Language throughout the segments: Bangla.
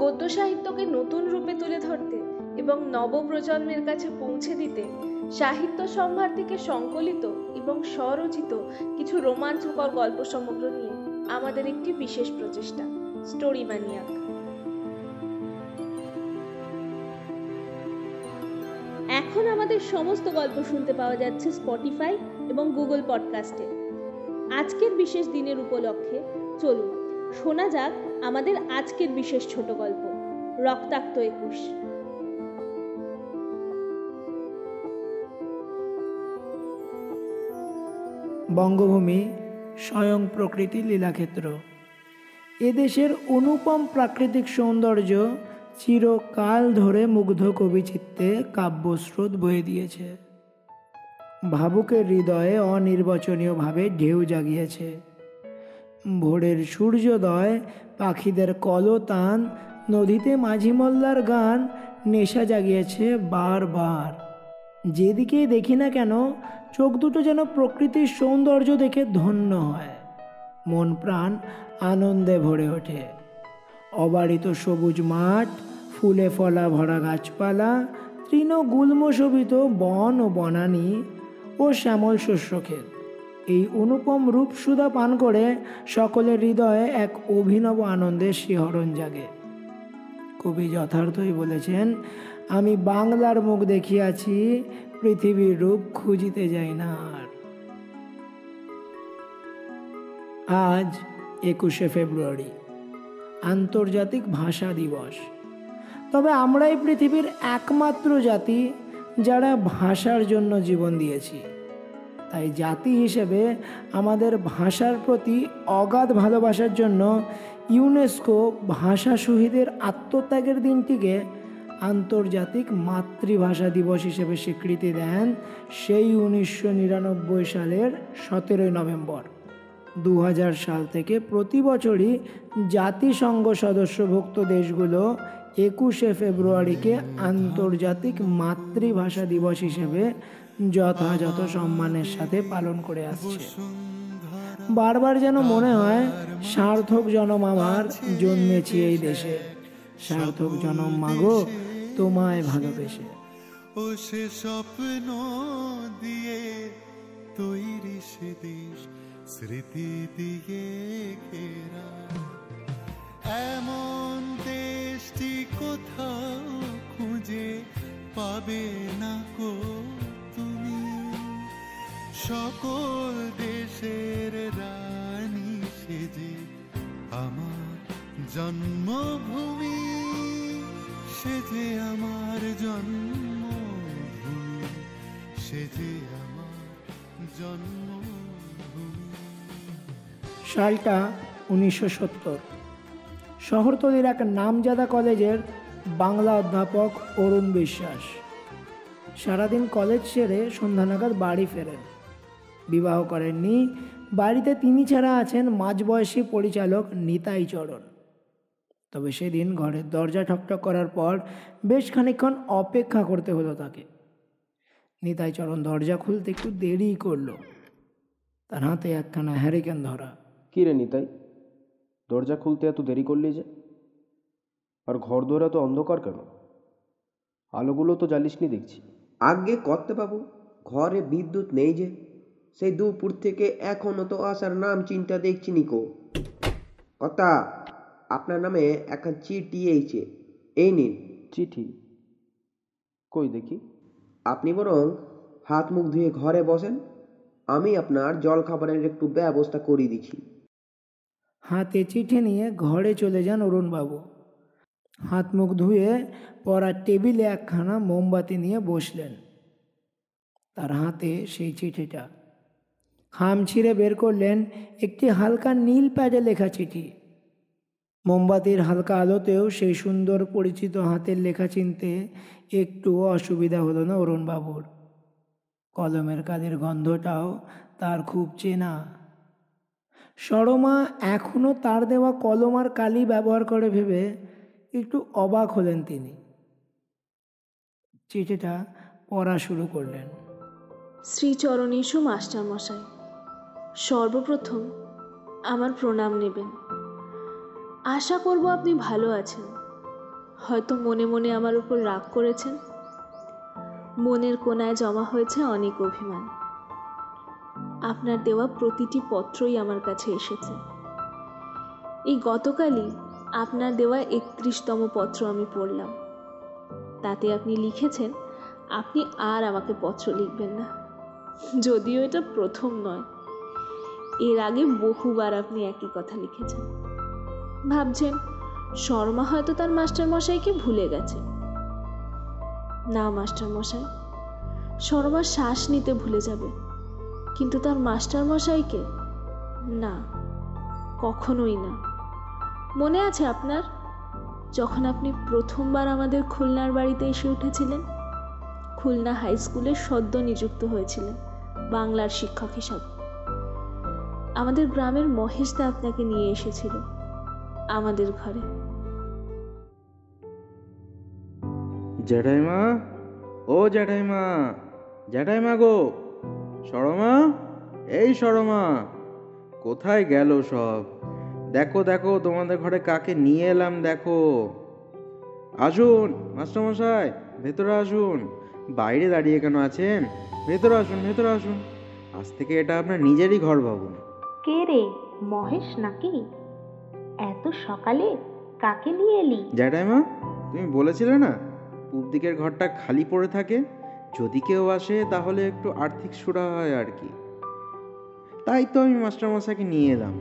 গদ্য সাহিত্যকে নতুন রূপে তুলে ধরতে এবং নবপ্রজন্মের কাছে পৌঁছে দিতে সাহিত্য সম্ভার থেকে সংকলিত এবং স্বরচিত কিছু রোমাঞ্চকর গল্প সমগ্র নিয়ে আমাদের একটি বিশেষ প্রচেষ্টা, স্টোরি ম্যানিয়াক এখন আমাদের সমস্ত গল্প শুনতে পাওয়া যাচ্ছে স্পটিফাই এবং গুগল পডকাস্টে আজকের বিশেষ দিনের উপলক্ষে চলুন শোনা যাক আমাদের আজকের বিশেষ ছোট গল্প, রক্তাক্ত একুশ। বঙ্গভূমি স্বয়ং প্রকৃতি লীলাক্ষেত্র। এদেশের অনুপম প্রাকৃতিক সৌন্দর্য চিরকাল ধরে মুগ্ধ কবি চিত্তে কাব্যস্রোত বয়ে দিয়েছে। ভাবুকের হৃদয়ে অনির্বাচনীয়ভাবে ঢেউ জাগিয়েছে। ভোরের সূর্যোদয়, পাখিদের কলতান, নদীতে মাঝি মোল্লার গান, নেশা জাগিয়েছে বারবার। যেদিকেই দেখি না কেন, চোখ দুটো যেন প্রকৃতির সৌন্দর্য দেখে ধন্য হয়। মন প্রাণ আনন্দে ভরে ওঠে। অবারিত সবুজ মাঠ, ফুলে ফলা ভরা গাছপালা, তৃণ গুল্ম শোভিত বন ও বনানী ও শ্যামল শস্য শস্যক্ষেত এই অনুপম রূপ সুধা পান করে সকলের হৃদয়ে এক অভিনব আনন্দের শিহরণ জাগে। কবি যথার্থই বলেছেন, আমি বাংলার মুখ দেখিয়াছি, পৃথিবীর রূপ খুঁজিতে যাই না আর। আজ একুশে ফেব্রুয়ারি, আন্তর্জাতিক ভাষা দিবস। তবে আমরাই পৃথিবীর একমাত্র জাতি যারা ভাষার জন্য জীবন দিয়েছি। তাই জাতি হিসেবে আমাদের ভাষার প্রতি অগাধ ভালোবাসার জন্য ইউনেস্কো ভাষা শহীদের আত্মত্যাগের দিনটিকে আন্তর্জাতিক মাতৃভাষা দিবস হিসেবে স্বীকৃতি দেন সেই উনিশশো নিরানব্বই সালের সতেরোই নভেম্বর। দু হাজার সাল থেকে প্রতি বছরই জাতিসংঘ সদস্যভুক্ত দেশগুলো একুশে ফেব্রুয়ারিকে আন্তর্জাতিক মাতৃভাষা দিবস হিসেবে যথাযথ সম্মানের সাথে পালন করে আসছে। বারবার যেন মনে হয়, সার্থক জনম আমার জন্মেছি এই দেশে। সার্থক জনম মাগো তোমায় ভালোবেসে। ও সে স্বপ্ন দিয়ে তৈরি সে দেশ, স্মৃতি দিয়ে ঘেরা। এমন দেশটি কোথাও খুঁজে পাবে না কো সকল দেশের রানী সেজে আমার জন্মভূমি, সেজে আমার জন্মভূমি, সেজে আমার জন্মভূমি। সালটা উনিশশো সত্তর। শহরতলির এক নামজাদা কলেজের বাংলা অধ্যাপক অরুণ বিশ্বাস। সারাদিন কলেজ সেরে সন্ধ্যা নাগাদ বাড়ি ফেরেন। বিবাহ করেননি। বাড়িতে তিনি ছাড়া আছেন মাঝবয়সী পরিচালক নিতাই চরণ। তবে সেদিন ঘরের দরজা ঠকঠক করার পর বেশ খানিকক্ষণ অপেক্ষা করতে হলো তাকে। নিতাই চরণ দরজা খুলতে একটু দেরি করল। তার হাতে একখানা হ্যারিকেন ধরা। কী রে নিতাই? দরজা খুলতে এত দেরি করলি যে? আর ঘর দোরা তো অন্ধকার কেন? আলোগুলো তো জ্বালিসনি দেখছি। আগে করতে পাবো ঘরে বিদ্যুৎ নেই যে। সেই দুপুর থেকে এখনও তো আসার নাম চিন্তা দেখছি নিকো। কথা আপনার নামে এখন চিঠি এইছে এই নিন। চিঠি? কই দেখি? আপনি বরং হাত মুখ ধুয়ে ঘরে বসেন। আমি আপনার জল খাবারের একটু ব্যবস্থা করে দিচ্ছি। হাতে চিঠি নিয়ে ঘরে চলে যান অরুণবাবু। হাত মুখ ধুয়ে পড়ার টেবিলে একখানা মোমবাতি নিয়ে বসলেন। তার হাতে সেই চিঠিটা। খাম ছিঁড়ে বের করলেন একটি হালকা নীল প্যাডে লেখা চিঠি। মোমবাতির হালকা আলোতেও সেই সুন্দর পরিচিত হাতের লেখা চিনতে একটু অসুবিধা হলো না অরুণবাবুর। কলমের কাজের গন্ধটাও তার খুব চেনা। সরমা এখনও তার দেওয়া কলম আর কালি ব্যবহার করে ভেবে একটু অবাক হলেন তিনি। চিঠিটা পড়া শুরু করলেন। শ্রীচরণেশু মাস্টারমশাই সর্বপ্রথম আমার প্রণাম নেবেন। আশা করব আপনি ভালো আছেন। হয়তো মনে মনে আমার উপর রাগ করেছেন। মনের কোনায় জমা হয়েছে অনেক অভিমান। আপনার দেওয়া প্রতিটি পত্রই আমার কাছে এসেছে। এই গতকালই আপনার দেওয়া একত্রিশতম পত্র আমি পড়লাম। তাতে আপনি লিখেছেন, আপনি আর আমাকে পত্র লিখবেন না। যদিও এটা প্রথম নয়। এর আগে বহুবার আপনি একই কথা লিখেছেন। ভাবছেন, শর্মা হয়তো তার মাস্টার মশাইকে ভুলে গেছে। না মাস্টার মশাই শর্মা শ্বাস নিতে ভুলে যাবে, কিন্তু তার মাস্টার মশাইকে না, কখনোই না। মনে আছে আপনার, যখন আপনি প্রথমবার আমাদের খুলনার বাড়িতে এসে উঠেছিলেন? খুলনা হাই স্কুলে সদ্য নিযুক্ত হয়েছিলেন বাংলার শিক্ষক হিসাবে। আমাদের গ্রামের মহেশদা আপনাকে নিয়ে এসেছিল, আমাদের ঘরে। জ্যাঠাইমা ও জ্যাঠাইমা জ্যাঠাইমা গো। সরমা? এই সরমা, কোথায় গেল সব? দেখো দেখো, তোমাদের ঘরে কাকে নিয়ে এলাম দেখো। আসুন, মাস্টারমশাই, ভেতরে আসুন। বাইরে দাঁড়িয়ে কেন আছেন? ভেতরে আসুন ভেতরে আসুন। আজ থেকে এটা আপনার নিজেরই ঘর ভাবুন। কে রে মহেশ নাকি? এত সকালে কাকে নিয়ে এলি? জ্যাঠাইমা তুমি বলেছিলে না পূব দিকের ঘরটা খালি পড়ে থাকে? যদি কেউ আসে তাহলে একটু আর্থিক সুরা হয় আর কি। তাই তো আমি মাস্টারমশাইকে নিয়ে এলাম।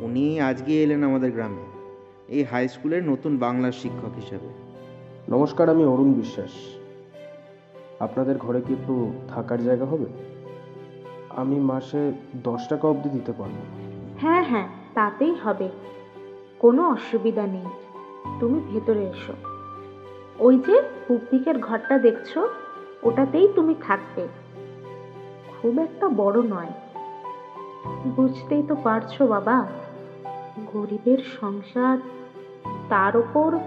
উনি আজকে এলেন আমাদের গ্রামে এই হাই স্কুলের নতুন বাংলার শিক্ষক হিসেবে। নমস্কার আমি অরুণ বিশ্বাস। আপনাদের ঘরে কি একটু থাকার জায়গা হবে? আমি মাসে দশ টাকা অবধি দিতে পারব। হ্যাঁ হ্যাঁ তাতেই হবে। কোনো অসুবিধা নেই। তুমি ভেতরে এসো। ওই যে পূব দিকের ঘরটা দেখছ, ওটাতেই তুমি থাকবে। খুব একটা বড় নয়। বুঝতেই তো পারছ বাবা, গরিবের সংসার, তার ওপর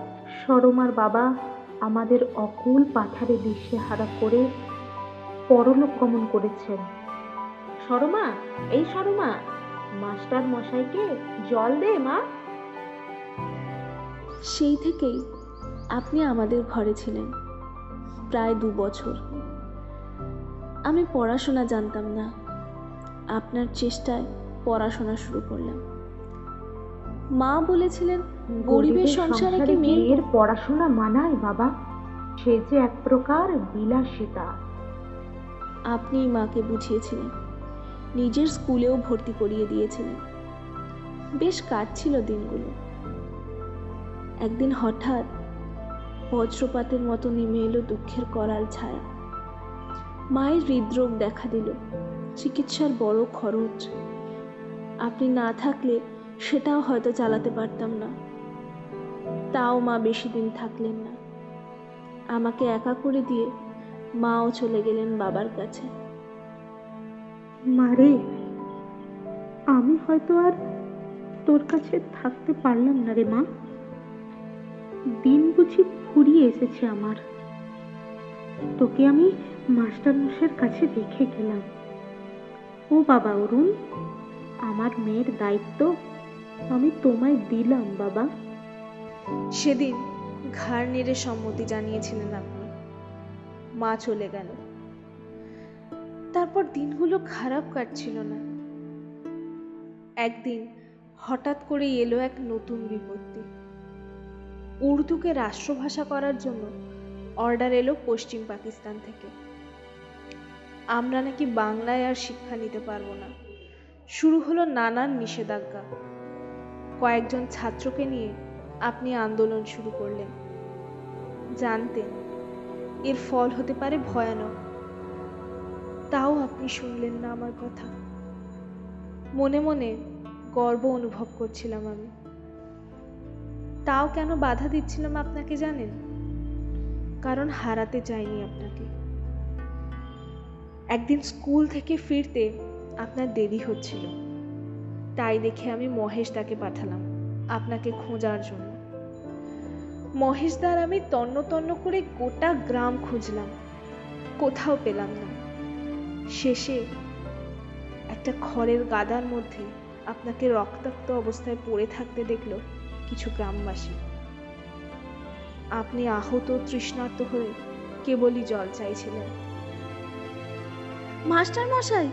সরমার বাবা আমাদের অকুল পাথারে দিশেহারা করে পরলোক গমন করেছেন। সরমা এই সরমা মাস্টার মশাইকে জল দে মা। সেই থেকেই আপনি আমাদের ঘরে ছিলেন প্রায় দু বছর। আমি পড়াশোনা জানতাম না। আপনার চেষ্টায় পড়াশোনা শুরু করলাম। মা বলেছিলেন গরিবের সংসারে কি মেয়ের পড়াশোনা মানায় বাবা? সে যে এক প্রকার বিলাসিতা। আপনি মাকে বুঝিয়েছিলেন। নিজের স্কুলেও ভর্তি করিয়ে দিয়েছিলেন। বেশ কাটছিল দিনগুলো। একদিন হঠাৎ বজ্রপাতের মতো নেমে এলো দুঃখের করাল ছায়া। মায়ের হৃদরোগ দেখা দিল। চিকিৎসার বড় খরচ। আপনি না থাকলে সেটাও হয়তো চালাতে পারতাম না। তাও মা বেশি দিন থাকলেন না। আমাকে একা করে দিয়ে মাও চলে গেলেন বাবার কাছে। মারে আমি হয়তো আর তোর কাছে থাকতে পারলাম না রে মা। দিন বুঝি ফুরিয়ে এসেছে আমার। তোকে আমি মাস্টার মশাইয়ের কাছে রেখে গেলাম। ও বাবা অরুণ, আমার মেয়ের দায়িত্ব আমি তোমায় দিলাম বাবা। সেদিন ঘাড় নেড়ে সম্মতি জানিয়েছিলেন আপনি। মা চলে গেল। তারপর দিনগুলো খারাপ কাটছিল না। একদিন হঠাৎ করে এলো এক নতুন বিপত্তি। উর্দুকে রাষ্ট্রভাষা করার জন্য অর্ডার এলো পশ্চিম পাকিস্তান থেকে। আমরা নাকি বাংলায় আর শিক্ষা নিতে পারব না। শুরু হলো নানান নিষেধাজ্ঞা। কয়েকজন ছাত্রকে নিয়ে আপনি আন্দোলন শুরু করলেন। জানতেন এর ফল হতে পারে ভয়ানক। তাও আপনি শুনলেন না আমার কথা। মনে মনে গর্ব অনুভব করছিলাম আমি। তাও কেন বাধা দিচ্ছিলাম আপনাকে জানেন? কারণ হারাতে চাইনি আপনাকে। একদিন স্কুল থেকে ফিরতে আপনার দেরি হচ্ছিল। তাই দেখে আমি মহেশ তাকে পাঠালাম আপনাকে খোঁজার জন্য। মহেশদার আমি তন্ন তন্ন করে গোটা গ্রাম খুঁজলাম। কোথাও পেলাম না। শেষে একটা খড়ের গাদার মধ্যে আপনাকে রক্তাক্ত অবস্থায় পড়ে থাকতে দেখল কিছু গ্রামবাসী। আপনি আহত তৃষ্ণার্ত হয়ে কেবলই জল চাইছিলেন। মাস্টার মশাই,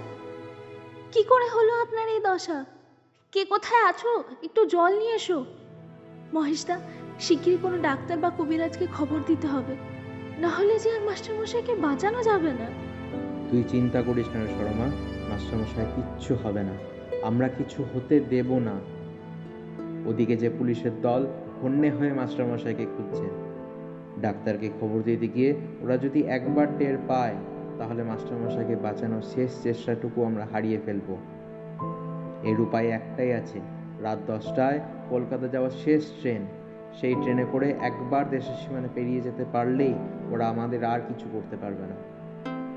কি করে হলো আপনার এই দশা? কে কোথায় আছো? একটু জল নিয়ে এসো। মহেশদা, শিগগিরই কোনো ডাক্তার বা কবিরাজকে খবর দিতে হবে। না হলে যে আর মাস্টার মশাইকে বাঁচানো যাবে না। তুই চিন্তা করিস না রে সরমা মাস্টারমশাই কিচ্ছু হবে না। আমরা কিছু হতে দেব না। ওদিকে যে পুলিশের দল হন্যে হয়ে মাস্টারমশাইকে খুঁজছে। ডাক্তারকে খবর দিতে গিয়ে ওরা যদি একবার টের পায়, তাহলে মাস্টারমশাইকে বাঁচানোর শেষ চেষ্টাটুকু আমরা হারিয়ে ফেলব। এর উপায় একটাই আছে। রাত দশটায় কলকাতা যাওয়ার শেষ ট্রেন। সেই ট্রেনে করে একবার দেশের সীমানা পেরিয়ে যেতে পারলেই ওরা আমাদের আর কিছু করতে পারবে না।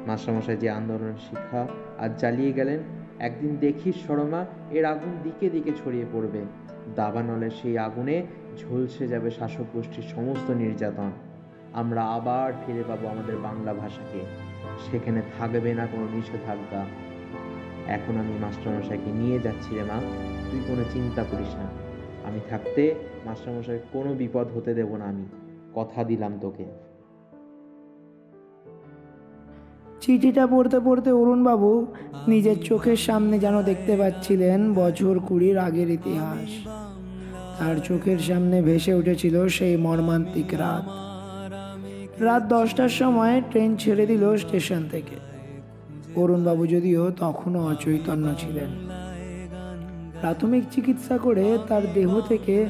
মাস্টারমশাই যে আন্দোলনের শিক্ষা আজ জ্বালিয়ে গেলেন, একদিন দেখিস সরমা এর আগুন দিকে দিকে ছড়িয়ে পড়বে। দাবানলের সেই আগুনে ঝলসে যাবে শাসক গোষ্ঠীর সমস্ত নির্যাতন। আমরা আবার ফিরে পাবো আমাদের বাংলা ভাষাকে। সেখানে থাকবে না কোনো নিষেধাজ্ঞা। এখন আমি মাস্টারমশাইকে নিয়ে যাচ্ছি রে মা, তুই কোনো চিন্তা করিস না। আমি থাকতে মাস্টারমশাই কোনো বিপদ হতে দেব না আমি। কথা দিলাম তোকে। চিঠিটা পড়তে পড়তে অরুণবাবু নিজের চোখের সামনে যেন দেখতে পাচ্ছিলেন বছর কুড়ির আগের ইতিহাস। তার চোখের সামনে ভেসে উঠেছিল সেই মর্মান্তিক রাত। রাত দশটার সময় ট্রেন ছেড়ে দিল স্টেশন থেকে। অরুণবাবু যদিও তখনও অচৈতন্য ছিলেন। প্রাথমিক চিকিৎসা করে তার দেহ থেকে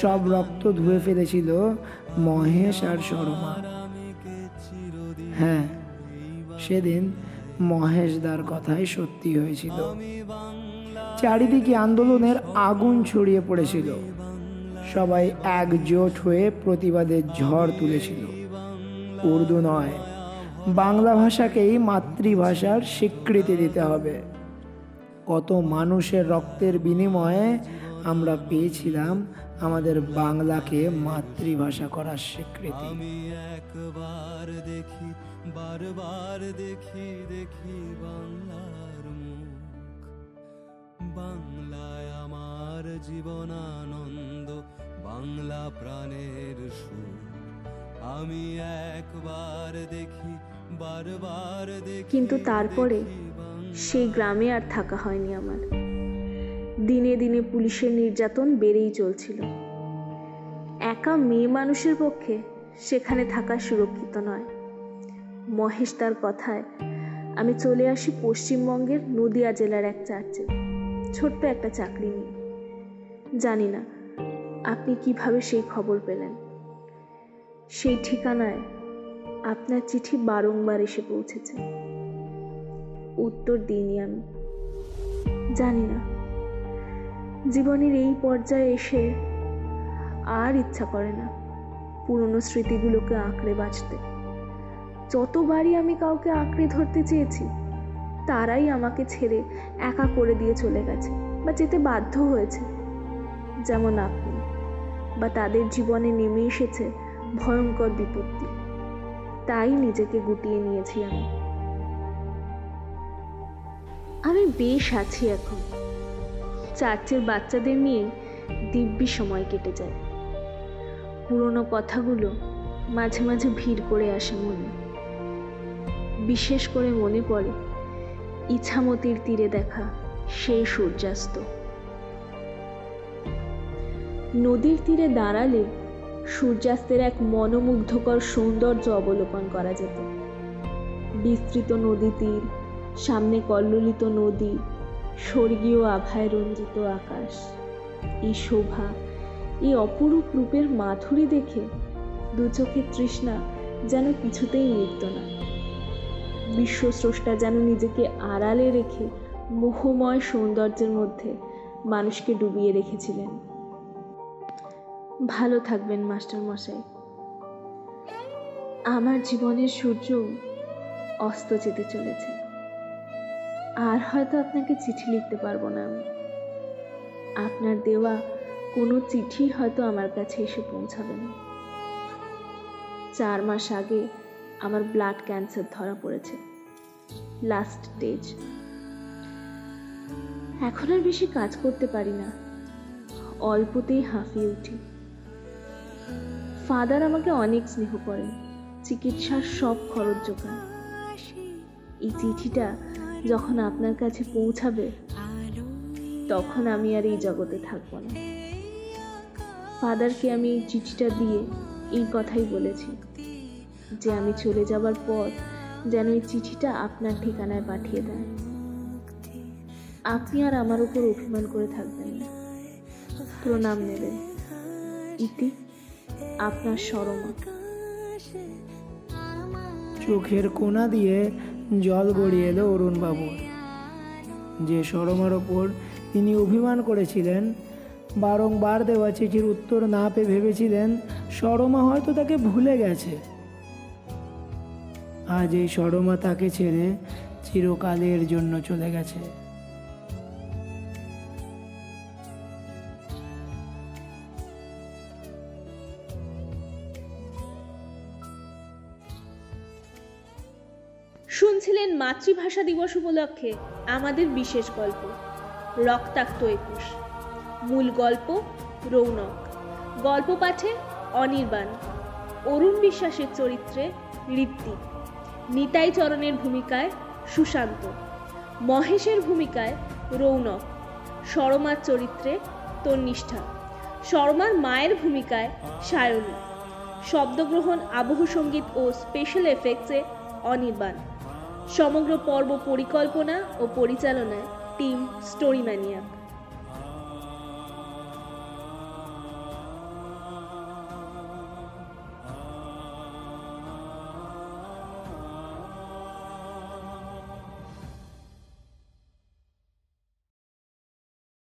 সব রক্ত ধুয়ে ফেলেছিল মহেশ আর শর্মা হ্যাঁ সেদিন মহেশদার কথাই সত্যি হয়েছিল। চারিদিকে আন্দোলনের আগুন ছড়িয়ে পড়েছিল। সবাই একজোট হয়ে প্রতিবাদের ঝড় তুলেছিল। উর্দু নয়, বাংলা ভাষাকেই মাতৃভাষার স্বীকৃতি দিতে হবে। কত মানুষের রক্তের বিনিময়ে আমরা পেয়েছিলাম আমাদের বাংলাকে মাতৃভাষা করার স্বীকৃতি। আমি একবার দেখি বারবার দেখি দেখি বাংলার মুখ। বাংলায় আমার জীবনানন্দ বাংলা প্রাণের সুর। আমি একবার দেখি বারবার দেখি কিন্তু তারপরে সেই গ্রামে আর থাকা হয়নি আমার। দিনে দিনে পুলিশের নির্যাতন বেড়েই চলছিল। একা মেয়ে মানুষের পক্ষে সেখানে থাকা সুরক্ষিত নয়। মহেশ তার কথায়, আমি চলে আসি পশ্চিমবঙ্গের নদিয়া জেলার এক চার্চে। ছোট্ট একটা চাকরি নিয়ে। জানি না, আপনি কীভাবে সেই খবর পেলেন? সেই ঠিকানায় আপনার চিঠি বারংবার এসে পৌঁছেছে। উত্তর দিইনি আমি। জানি না জীবনের এই পর্যায়ে এসে আর ইচ্ছা করে না পুরনো স্মৃতিগুলোকে আঁকড়ে বাঁচতে। যতবারই আমি কাউকে আঁকড়ে ধরতে চেয়েছি, তারাই আমাকে ছেড়ে একা করে দিয়ে চলে গেছে বা যেতে বাধ্য হয়েছে। যেমন আপনি, বা তাদের জীবনে নেমে এসেছে ভয়ঙ্কর বিপত্তি। তাই নিজেকে গুটিয়ে নিয়েছি আমি। আমি বেশ আছি এখন। চার্চের বাচ্চাদের নিয়ে দিব্যি সময় কেটে যায়। পুরনো কথাগুলো মাঝে মাঝে ভিড় করে আসে মনে। বিশেষ করে মনে পড়ে ইছামতির তীরে দেখা সেই সূর্যাস্ত। নদীর তীরে দাঁড়ালে সূর্যাস্তের এক মনোমুগ্ধকর সৌন্দর্য অবলোকন করা যেত। বিস্তৃত নদী তীর, সামনে কল্লোলিত নদী স্বর্গীয় আভায় রঞ্জিত আকাশ। এই শোভা, এই অপরূপ রূপের মাধুরী দেখে দু চোখের তৃষ্ণা যেন কিছুতেই মিটত না। বিশ্বস্রষ্টা যেন নিজেকে আড়ালে রেখে মোহময় সৌন্দর্যের মধ্যে মানুষকে ডুবিয়ে রেখেছিলেন। ভালো থাকবেন, মাস্টার মশাই। আমার জীবনের সূর্য অস্ত যেতে চলেছে। আর হয়তো আপনাকে চিঠি লিখতে পারব না। আমি আপনার দেওয়া কোনো চিঠি হয়তো আমার কাছে এসে পৌঁছাবে না। চার মাস আগে আমার ব্লাড ক্যান্সার ধরা পড়েছে। লাস্ট স্টেজ এখন আর বেশি কাজ করতে পারি না। অল্পতেই হাঁফিয়ে উঠি। ফাদার আমাকে অনেক স্নেহ করেন। চিকিৎসার সব খরচ যোগান এই চিঠিটা যখন আপনার কাছে পৌঁছাবে, তখন আমি আর এই জগতে থাকব না। ফাদারকে আমি চিঠিটা দিয়ে এই কথাই বলেছি, যে আমি চলে যাবার পর যেন এই চিঠিটা আপনার ঠিকানায় পাঠিয়ে দেয়। আপনি আর আমার উপর অভিমান করে থাকবেন না। প্রণাম নেবেন। ইতি আপনার সরমা চোখের কোনা দিয়ে জল গড়িয়ে এলো অরুণবাবুর যে সরমার ওপর তিনি অভিমান করেছিলেন, বারংবার দেওয়া চিঠির উত্তর না পেয়ে ভেবেছিলেন সরমা হয়তো তাকে ভুলে গেছে। আজ এই সরমা তাকে ছেড়ে চিরকালের জন্য চলে গেছে। মাতৃভাষা দিবস উপলক্ষে আমাদের বিশেষ গল্প, রক্তাক্ত একুশ। মূল গল্প, রৌনক। গল্প পাঠে অনির্বাণ। অরুণ বিশ্বাসের চরিত্রে ঋত্বিক। নিতাই চরণের ভূমিকায় সুশান্ত। মহেশের ভূমিকায় রৌনক। সরমার চরিত্রে তন্নিষ্ঠা। শর্মার মায়ের ভূমিকায় সায়নী। শব্দগ্রহণ, আবহ সংগীত ও স্পেশাল এফেক্টসে অনির্বাণ। সমগ্র পর্ব পরিকল্পনা ও পরিচালনায় টিম স্টোরি ম্যানিয়াক।